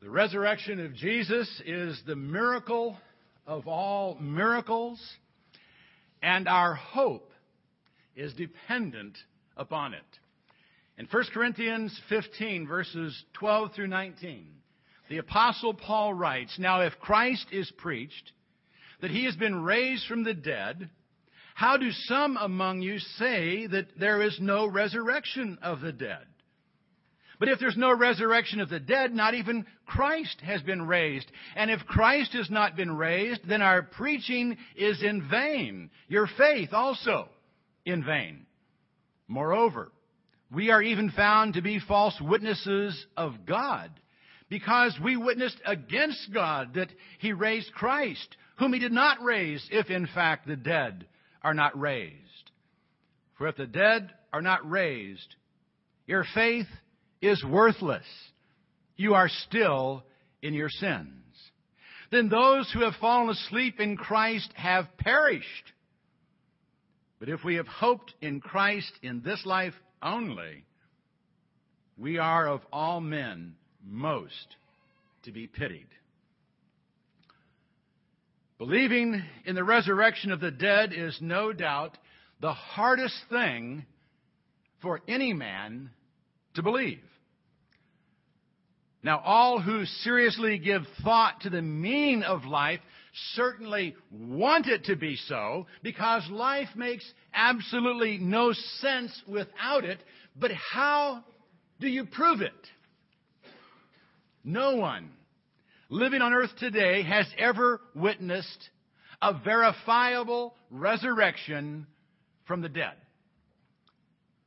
The resurrection of Jesus is the miracle of all miracles, and our hope is dependent upon it. In 1 Corinthians 15, verses 12 through 19, the Apostle Paul writes Now, if Christ is preached that he has been raised from the dead, how do some among you say that there is no resurrection of the dead? But if there's no resurrection of the dead, not even Christ has been raised. And if Christ has not been raised, then our preaching is in vain. Your faith also in vain. Moreover, we are even found to be false witnesses of God, because we witnessed against God that He raised Christ, whom He did not raise, if in fact the dead are not raised. For if the dead are not raised, your faith is worthless. You are still in your sins. Then those who have fallen asleep in Christ have perished. But if we have hoped in Christ in this life only, we are of all men most to be pitied. Believing in the resurrection of the dead is no doubt the hardest thing for any man to believe. Now, all who seriously give thought to the meaning of life certainly want it to be so because life makes absolutely no sense without it. But how do you prove it? No one living on earth today has ever witnessed a verifiable resurrection from the dead.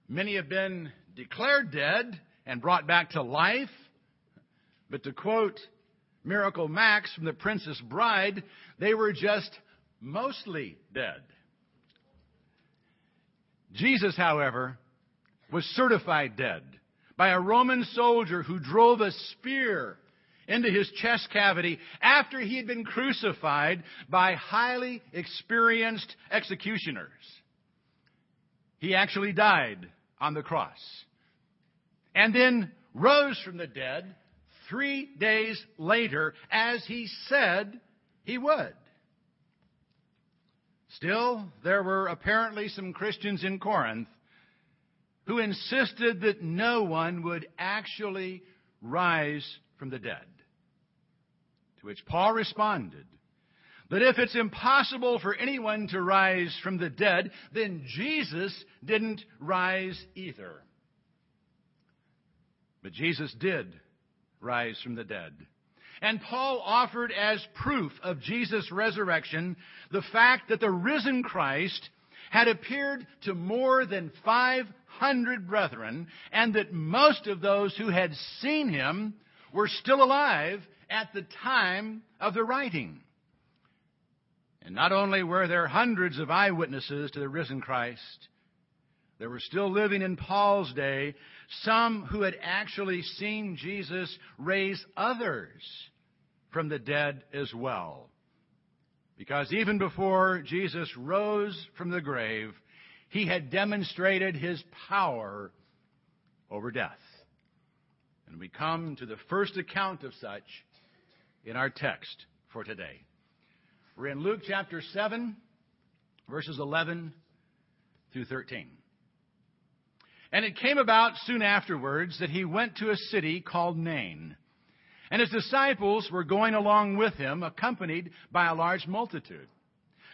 Many have been declared dead and brought back to life. But to quote Miracle Max from The Princess Bride, they were just mostly dead. Jesus, however, was certified dead by a Roman soldier who drove a spear into his chest cavity after he had been crucified by highly experienced executioners. He actually died on the cross and then rose from the dead three days later, as he said he would. Still, there were apparently some Christians in Corinth who insisted that no one would actually rise from the dead. To which Paul responded that if it's impossible for anyone to rise from the dead, then Jesus didn't rise either. But Jesus did rise from the dead. And Paul offered as proof of Jesus' resurrection the fact that the risen Christ had appeared to more than 500 brethren, and that most of those who had seen him were still alive at the time of the writing. And not only were there hundreds of eyewitnesses to the risen Christ, there were still living in Paul's day some who had actually seen Jesus raise others from the dead as well. Because even before Jesus rose from the grave, he had demonstrated his power over death. And we come to the first account of such in our text for today. We're in Luke chapter 7, verses 11 through 13. And it came about soon afterwards that he went to a city called Nain. And his disciples were going along with him, accompanied by a large multitude.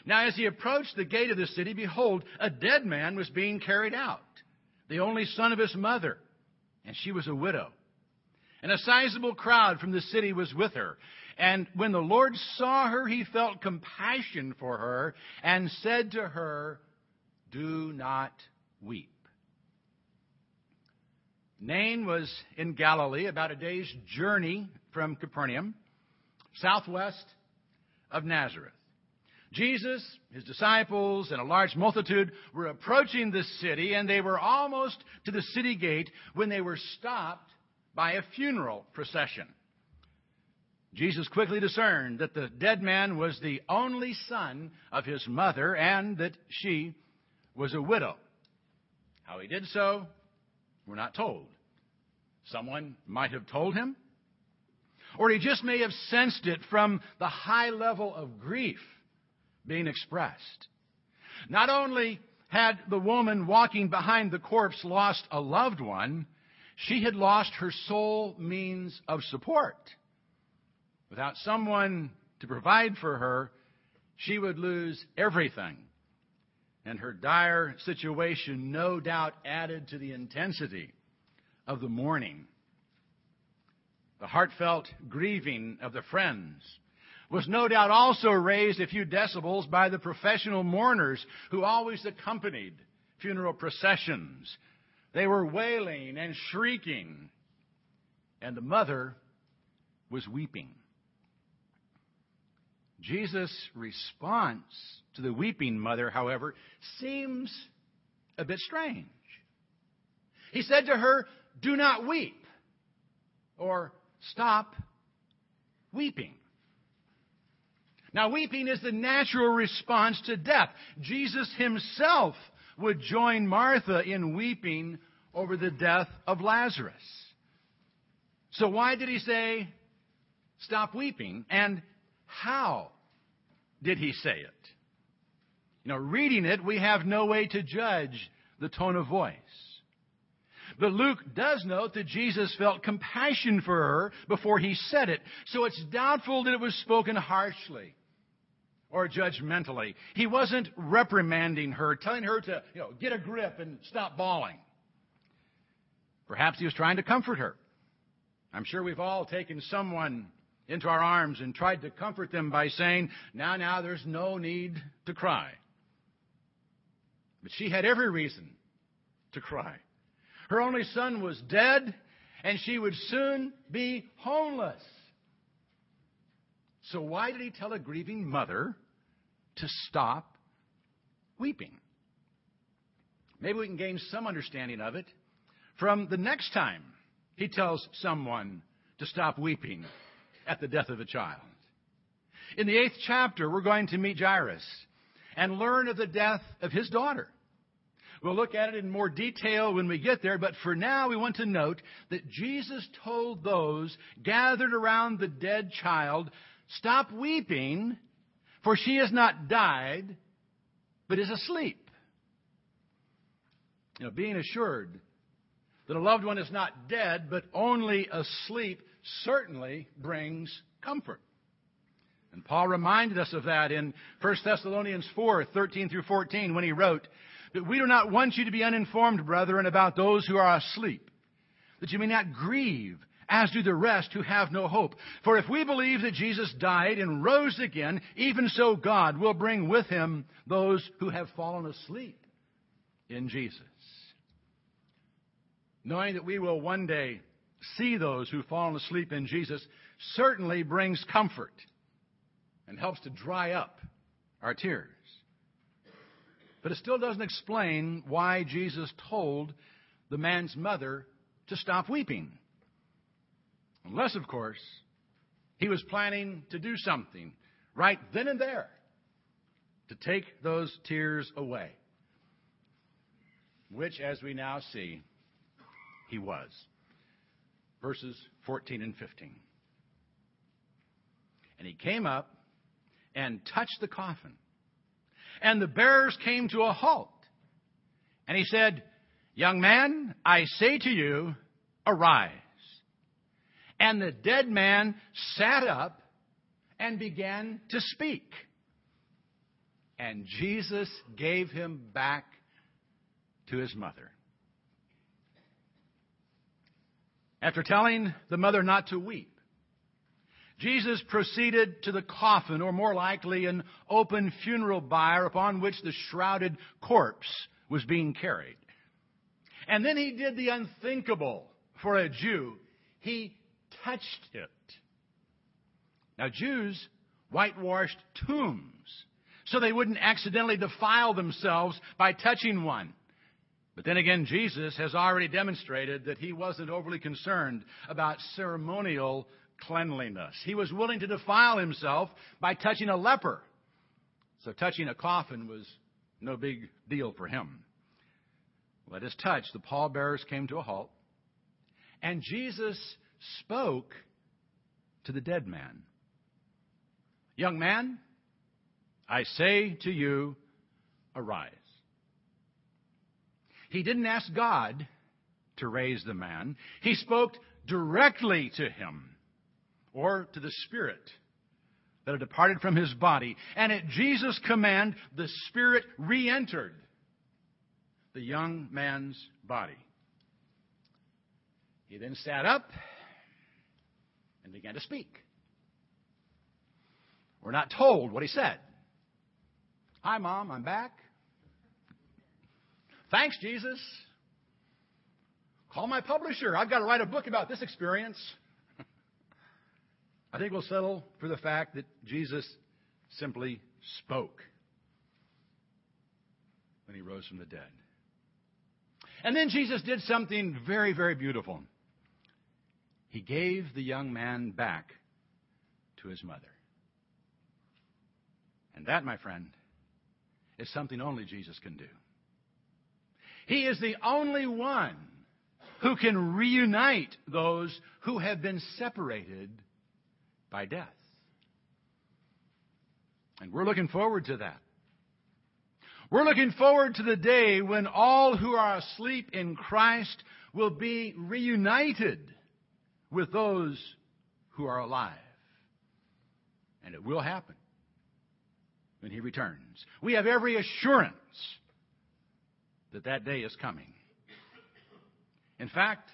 Now, as he approached the gate of the city, behold, a dead man was being carried out, the only son of his mother, and she was a widow. And a sizable crowd from the city was with her. And when the Lord saw her, he felt compassion for her and said to her, Do not weep. Nain was in Galilee, about a day's journey from Capernaum, southwest of Nazareth. Jesus, his disciples, and a large multitude were approaching the city, and they were almost to the city gate when they were stopped by a funeral procession. Jesus quickly discerned that the dead man was the only son of his mother and that she was a widow. How he did so, we're not told. Someone might have told him. Or he just may have sensed it from the high level of grief being expressed. Not only had the woman walking behind the corpse lost a loved one, she had lost her sole means of support. Without someone to provide for her, she would lose everything. And her dire situation no doubt added to the intensity of the mourning. The heartfelt grieving of the friends was no doubt also raised a few decibels by the professional mourners who always accompanied funeral processions. They were wailing and shrieking, and the mother was weeping. Jesus' response to the weeping mother, however, seems a bit strange. He said to her, Do not weep, or stop weeping. Now, weeping is the natural response to death. Jesus himself would join Martha in weeping over the death of Lazarus. So, why did he say, Stop weeping? And how did he say it? You know, reading it, we have no way to judge the tone of voice. But Luke does note that Jesus felt compassion for her before he said it, so it's doubtful that it was spoken harshly or judgmentally. He wasn't reprimanding her, telling her to, you know, get a grip and stop bawling. Perhaps he was trying to comfort her. I'm sure we've all taken someone into our arms and tried to comfort them by saying, Now, now, there's no need to cry. But she had every reason to cry. Her only son was dead, and she would soon be homeless. So, why did he tell a grieving mother to stop weeping? Maybe we can gain some understanding of it from the next time he tells someone to stop weeping at the death of a child. In the eighth chapter, we're going to meet Jairus and learn of the death of his daughter. We'll look at it in more detail when we get there, but for now we want to note that Jesus told those gathered around the dead child, Stop weeping, for she has not died, but is asleep. You know, being assured that a loved one is not dead, but only asleep, certainly brings comfort. And Paul reminded us of that in 1 Thessalonians 4 13 through 14 when he wrote, But we do not want you to be uninformed, brethren, about those who are asleep, that you may not grieve, as do the rest who have no hope. For if we believe that Jesus died and rose again, even so God will bring with him those who have fallen asleep in Jesus. Knowing that we will one day see those who've fallen asleep in Jesus certainly brings comfort and helps to dry up our tears. But it still doesn't explain why Jesus told the man's mother to stop weeping. Unless, of course, he was planning to do something right then and there to take those tears away. Which, as we now see, he was verses 14 and 15. And he came up and touched the coffin. And the bearers came to a halt. And he said, Young man, I say to you, arise. And the dead man sat up and began to speak. And Jesus gave him back to his mother. After telling the mother not to weep, Jesus proceeded to the coffin, or more likely an open funeral bier upon which the shrouded corpse was being carried. And then he did the unthinkable for a Jew. He touched it. Now, Jews whitewashed tombs so they wouldn't accidentally defile themselves by touching one. But then again, Jesus has already demonstrated that he wasn't overly concerned about ceremonial cleanliness. He was willing to defile himself by touching a leper. So touching a coffin was no big deal for him. Let us touch, the pallbearers came to a halt, and Jesus spoke to the dead man, Young man, I say to you, arise. He didn't ask God to raise the man. He spoke directly to him or to the spirit that had departed from his body. And at Jesus' command, the spirit re entered the young man's body. He then sat up and began to speak. We're not told what he said. Hi, Mom, I'm back. Thanks, Jesus. Call my publisher. I've got to write a book about this experience. I think we'll settle for the fact that Jesus simply spoke when he rose from the dead. And then Jesus did something very, very beautiful. He gave the young man back to his mother. And that, my friend, is something only Jesus can do. He is the only one who can reunite those who have been separated by death. And we're looking forward to that. We're looking forward to the day when all who are asleep in Christ will be reunited with those who are alive. And it will happen when He returns. We have every assurance that that day is coming. In fact,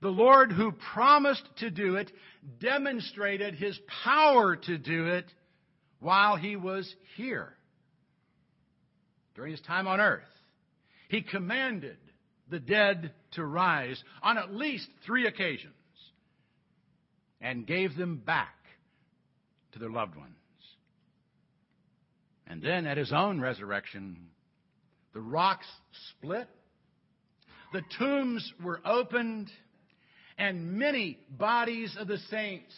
the Lord who promised to do it demonstrated his power to do it while he was here. During his time on earth, he commanded the dead to rise on at least three occasions and gave them back to their loved ones. And then at his own resurrection, the rocks split, the tombs were opened, and many bodies of the saints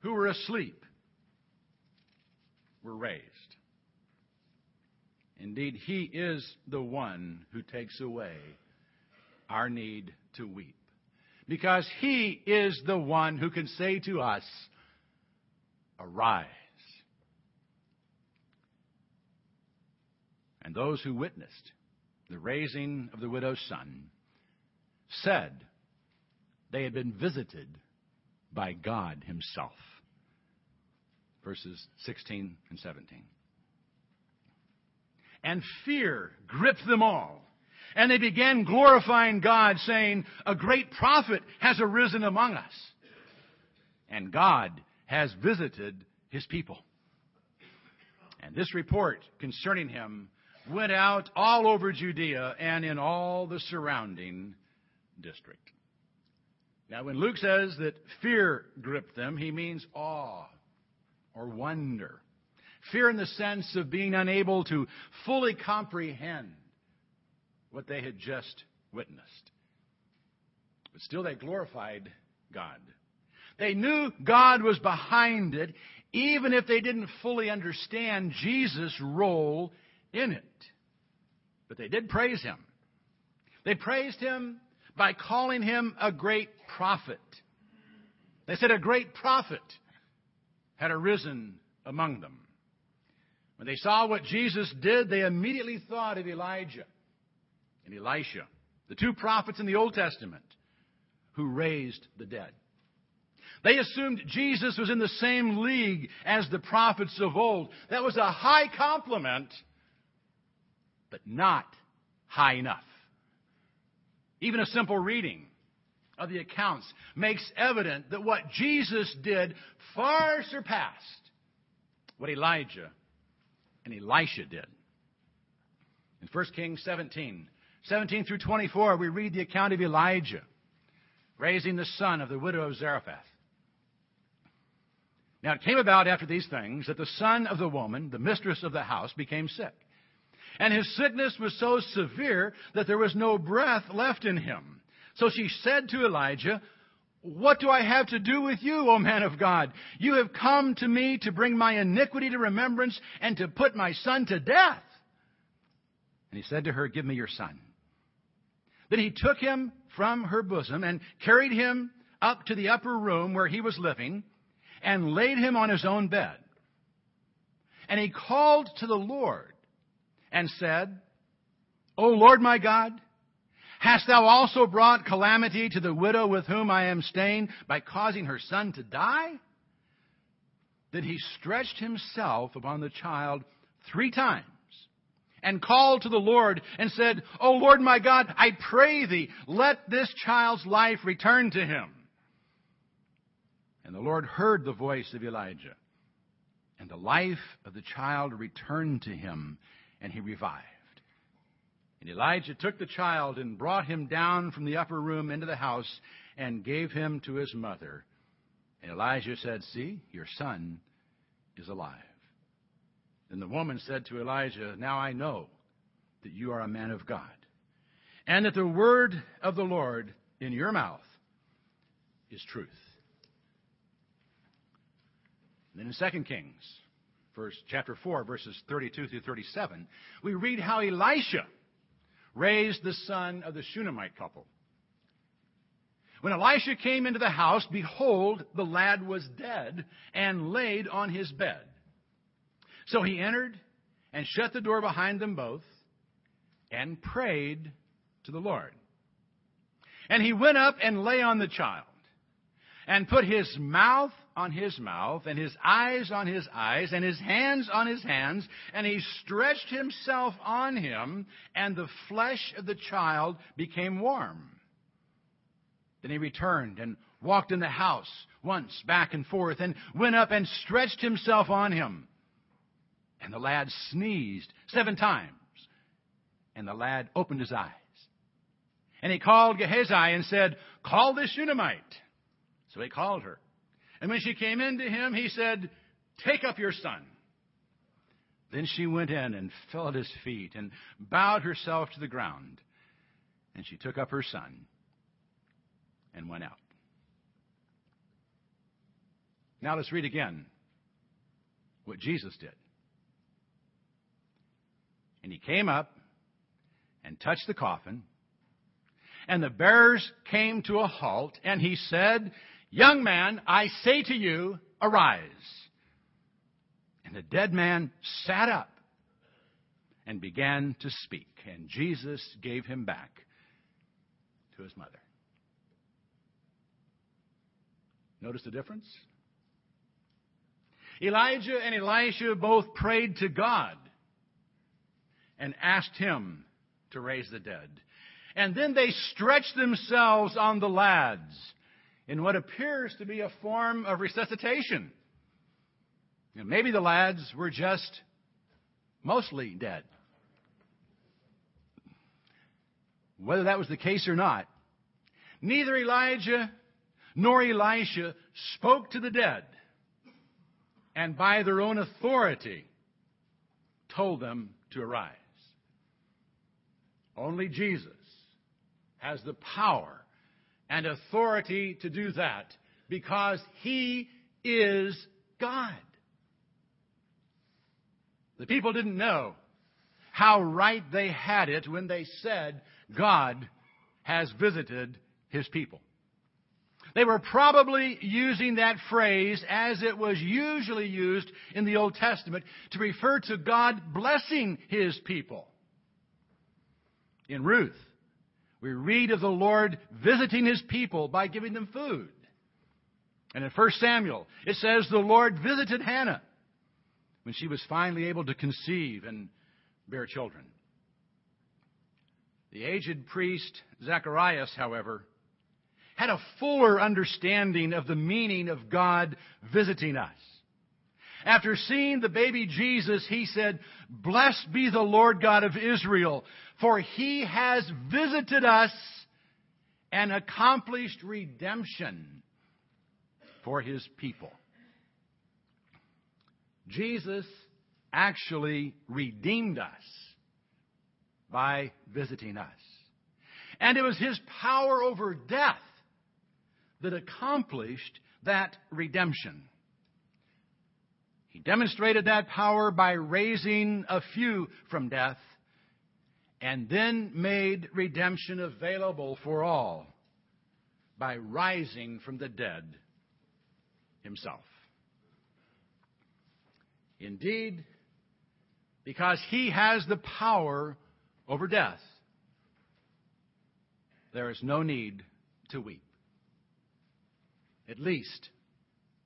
who were asleep were raised. Indeed, he is the one who takes away our need to weep. Because he is the one who can say to us, Arise. And those who witnessed the raising of the widow's son said they had been visited by God Himself. Verses 16 and 17. And fear gripped them all. And they began glorifying God, saying, A great prophet has arisen among us. And God has visited his people. And this report concerning him went out all over Judea and in all the surrounding district. Now, when Luke says that fear gripped them, he means awe or wonder. Fear in the sense of being unable to fully comprehend what they had just witnessed. But still, they glorified God. They knew God was behind it, even if they didn't fully understand Jesus' role in it. But they did praise him. They praised him by calling him a great prophet. They said a great prophet had arisen among them. When they saw what Jesus did, they immediately thought of Elijah and Elisha, the two prophets in the Old Testament who raised the dead. They assumed Jesus was in the same league as the prophets of old. That was a high compliment but not high enough. Even a simple reading of the accounts makes evident that what Jesus did far surpassed what Elijah and Elisha did. In 1 Kings 17, 17 through 24, we read the account of Elijah raising the son of the widow of Zarephath. Now it came about after these things that the son of the woman, the mistress of the house, became sick. And his sickness was so severe that there was no breath left in him. So she said to Elijah, What do I have to do with you, O man of God? You have come to me to bring my iniquity to remembrance and to put my son to death. And he said to her, Give me your son. Then he took him from her bosom and carried him up to the upper room where he was living. and laid him on his own bed. And he called to the Lord and said, O Lord my God, hast thou also brought calamity to the widow with whom I am staying by causing her son to die? Then he stretched himself upon the child three times and called to the Lord and said, O Lord my God, I pray thee, let this child's life return to him. And the Lord heard the voice of Elijah, and the life of the child returned to him, and he revived. And Elijah took the child and brought him down from the upper room into the house and gave him to his mother. And Elijah said, See, your son is alive. Then the woman said to Elijah, Now I know that you are a man of God, and that the word of the Lord in your mouth is truth. And then in 2 Kings, verse, chapter 4, verses 32 through 37, we read how Elisha raised the son of the Shunammite couple. When Elisha came into the house, behold, the lad was dead and laid on his bed. So he entered and shut the door behind them both and prayed to the Lord. And he went up and lay on the child and put his mouth on his mouth and his eyes on his eyes and his hands on his hands and he stretched himself on him and the flesh of the child became warm. Then he returned and walked in the house once back and forth and went up and stretched himself on him. And the lad sneezed seven times. And the lad opened his eyes. And he called Gehazi and said, Call this Shunammite. So he called her. And when she came in to him, he said, Take up your son. Then she went in and fell at his feet and bowed herself to the ground. And she took up her son and went out. Now let's read again what Jesus did. And he came up and touched the coffin. And the bearers came to a halt, and he said, Young man, I say to you, arise. And the dead man sat up and began to speak, and Jesus gave him back to his mother. Notice the difference? Elijah and Elisha both prayed to God and asked him to raise the dead. And then they stretched themselves on the lads in what appears to be a form of resuscitation. And maybe the lads were just mostly dead. Whether that was the case or not, neither Elijah nor Elisha spoke to the dead and by their own authority told them to arise. Only Jesus has the power and authority to do that because he is God. The people didn't know how right they had it when they said, God has visited his people. They were probably using that phrase as it was usually used in the Old Testament to refer to God blessing his people. In Ruth, we read of the Lord visiting his people by giving them food. And in 1 Samuel, it says the Lord visited Hannah when she was finally able to conceive and bear children. The aged priest Zacharias, however, had a fuller understanding of the meaning of God visiting us. After seeing the baby Jesus, he said, Blessed be the Lord God of Israel, for he has visited us and accomplished redemption for his people. Jesus actually redeemed us by visiting us. And it was his power over death that accomplished that redemption. He demonstrated that power by raising a few from death and then made redemption available for all by rising from the dead himself. Indeed, because he has the power over death, there is no need to weep. At least,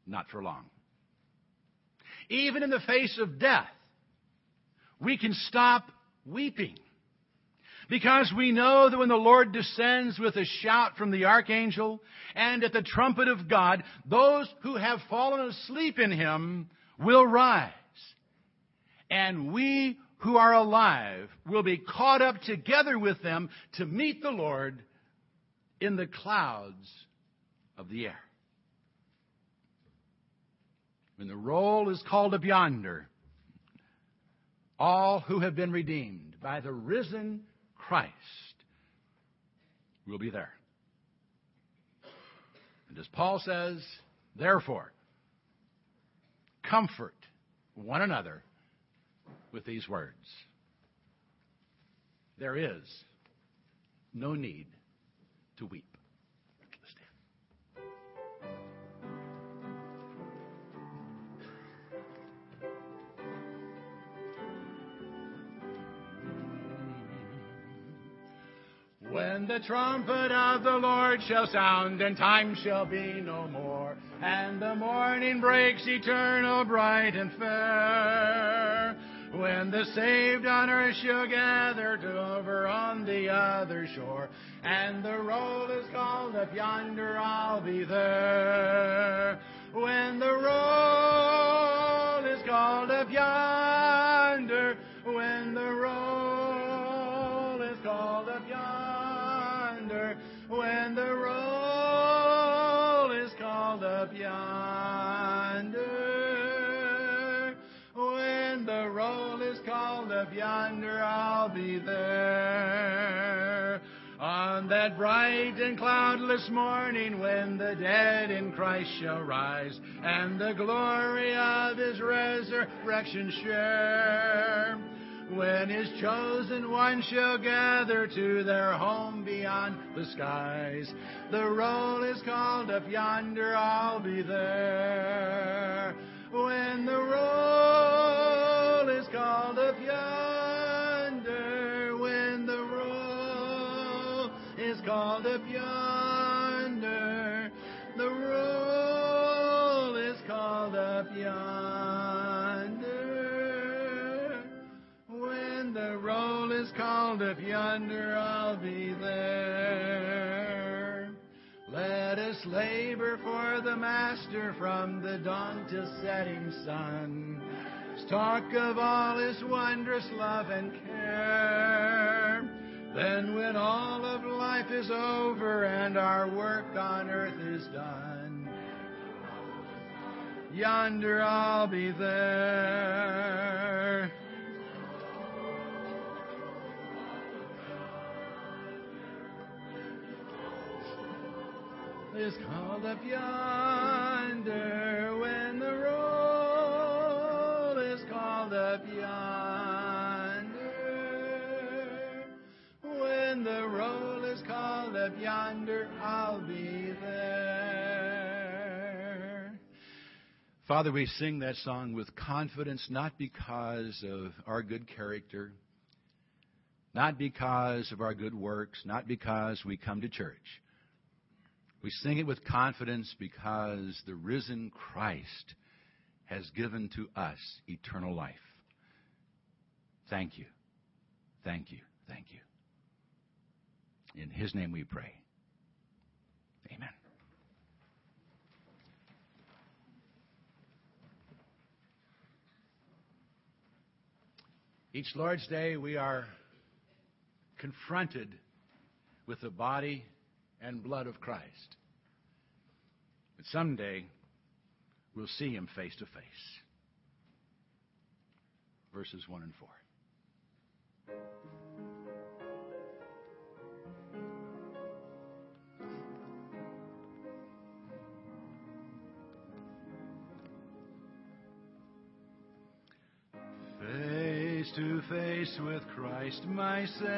not for long. Even in the face of death, we can stop weeping. Because we know that when the Lord descends with a shout from the archangel and at the trumpet of God, those who have fallen asleep in him will rise. And we who are alive will be caught up together with them to meet the Lord in the clouds of the air. When the roll is called up yonder, all who have been redeemed by the risen Christ will be there. And as Paul says, therefore, comfort one another with these words. There is no need to weep. When the trumpet of the Lord shall sound, and time shall be no more, and the morning breaks eternal, bright and fair. When the saved on earth shall gather to over on the other shore, and the roll is called up yonder, I'll be there. When the roll is called up yonder, when the roll is called up yonder, when the roll is called up yonder, I'll be there. On that bright and cloudless morning when the dead in Christ shall rise and the glory of his resurrection share. When his chosen ones shall gather to their home beyond the skies, the roll is called up yonder, I'll be there. When the roll is called up yonder, when the roll is called up yonder, the till setting sun. Talk of all His wondrous love and care. Then, when all of life is over and our work on earth is done, yonder I'll be there. is called up yonder Father, we sing that song with confidence, not because of our good character, not because of our good works, not because we come to church. We sing it with confidence because the risen Christ has given to us eternal life. Thank you. Thank you. Thank you. In His name we pray. Amen. Each Lord's Day, we are confronted with the body and blood of Christ. But someday, we'll see him face to face. Verses 1 and 4. To face with Christ, my Savior.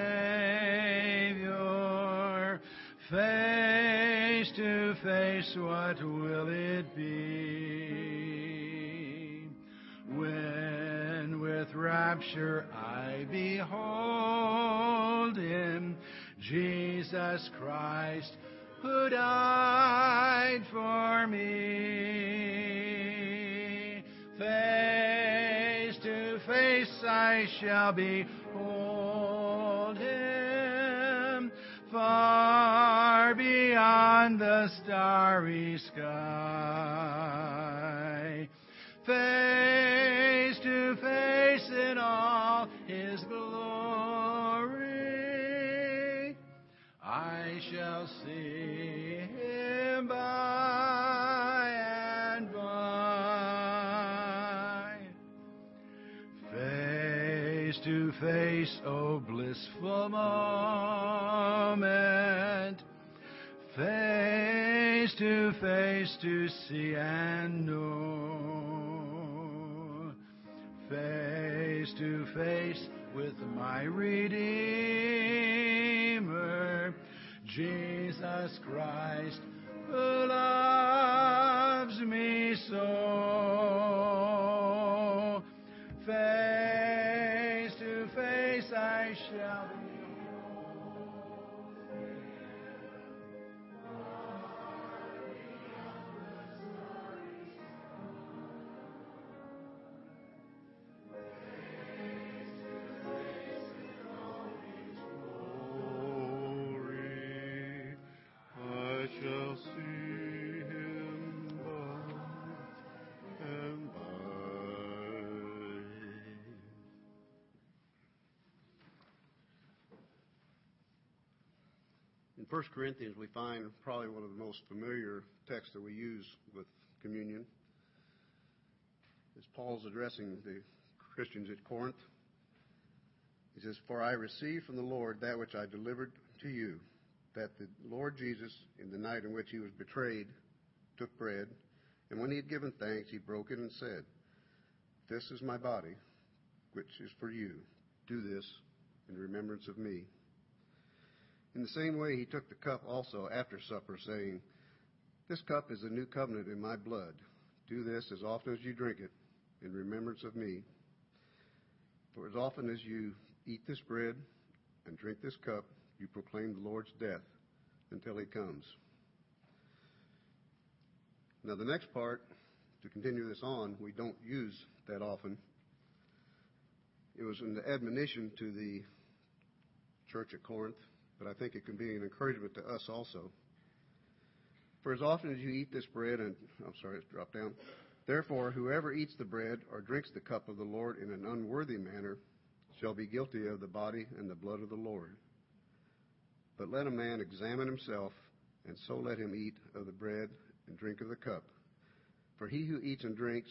Face to face, what will it be? When with rapture I behold Him, Jesus Christ, who died for me. Face I shall behold Him, far beyond the starry sky. Face to face in all His glory, I shall see oh blissful moment. Face to face to see and know. Face to face with my Redeemer, Jesus Christ, who In 1 Corinthians, we find probably one of the most familiar texts that we use with communion. As Paul's addressing the Christians at Corinth, he says, For I received from the Lord that which I delivered to you, that the Lord Jesus, in the night in which he was betrayed, took bread, and when he had given thanks, he broke it and said, This is my body, which is for you. Do this in remembrance of me. In the same way, he took the cup also after supper, saying, This cup is the new covenant in my blood. Do this as often as you drink it in remembrance of me. For as often as you eat this bread and drink this cup, you proclaim the Lord's death until he comes. Now, the next part, to continue this on, we don't use that often. It was an admonition to the church at Corinth, but I think it can be an encouragement to us also. For as often as you eat this bread, and I'm sorry, it's dropped down. Therefore, whoever eats the bread or drinks the cup of the Lord in an unworthy manner shall be guilty of the body and the blood of the Lord. But let a man examine himself, and so let him eat of the bread and drink of the cup. For he who eats and drinks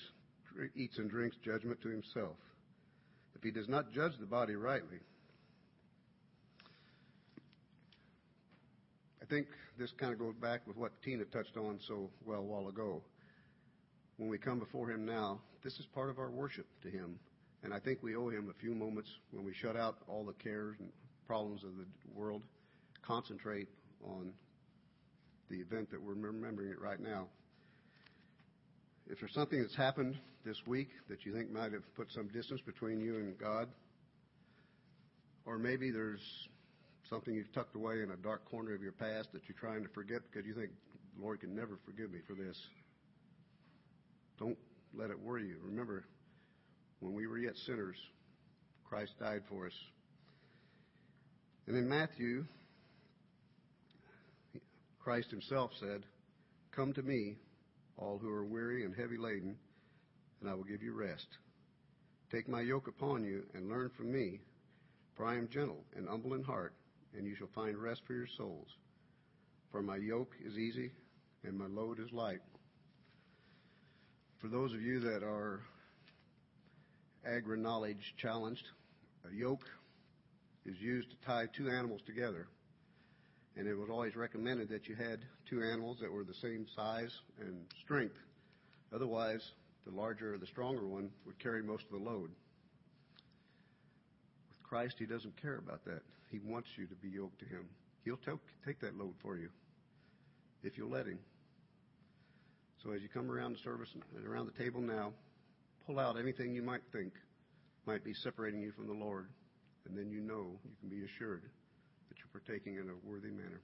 eats and drinks judgment to himself. If he does not judge the body rightly, I think this kind of goes back with what Tina touched on so well a while ago. When we come before Him now, this is part of our worship to Him. And I think we owe Him a few moments when we shut out all the cares and problems of the world, concentrate on the event that we're remembering it right now. If there's something that's happened this week that you think might have put some distance between you and God, or maybe there's something you've tucked away in a dark corner of your past that you're trying to forget because you think Lord can never forgive me for this. Don't let it worry you. Remember, when we were yet sinners, Christ died for us. And in Matthew, Christ himself said, Come to me, all who are weary and heavy laden, and I will give you rest. Take my yoke upon you and learn from me, for I am gentle and humble in heart, and you shall find rest for your souls. For my yoke is easy and my load is light. For those of you that are agri knowledge challenged, a yoke is used to tie two animals together. And it was always recommended that you had two animals that were the same size and strength. Otherwise, the larger or the stronger one would carry most of the load. With Christ, He doesn't care about that. He wants you to be yoked to Him. He'll take that load for you if you'll let Him. So as you come around the service and around the table now, pull out anything you might think might be separating you from the Lord. And then you know, you can be assured that you're partaking in a worthy manner.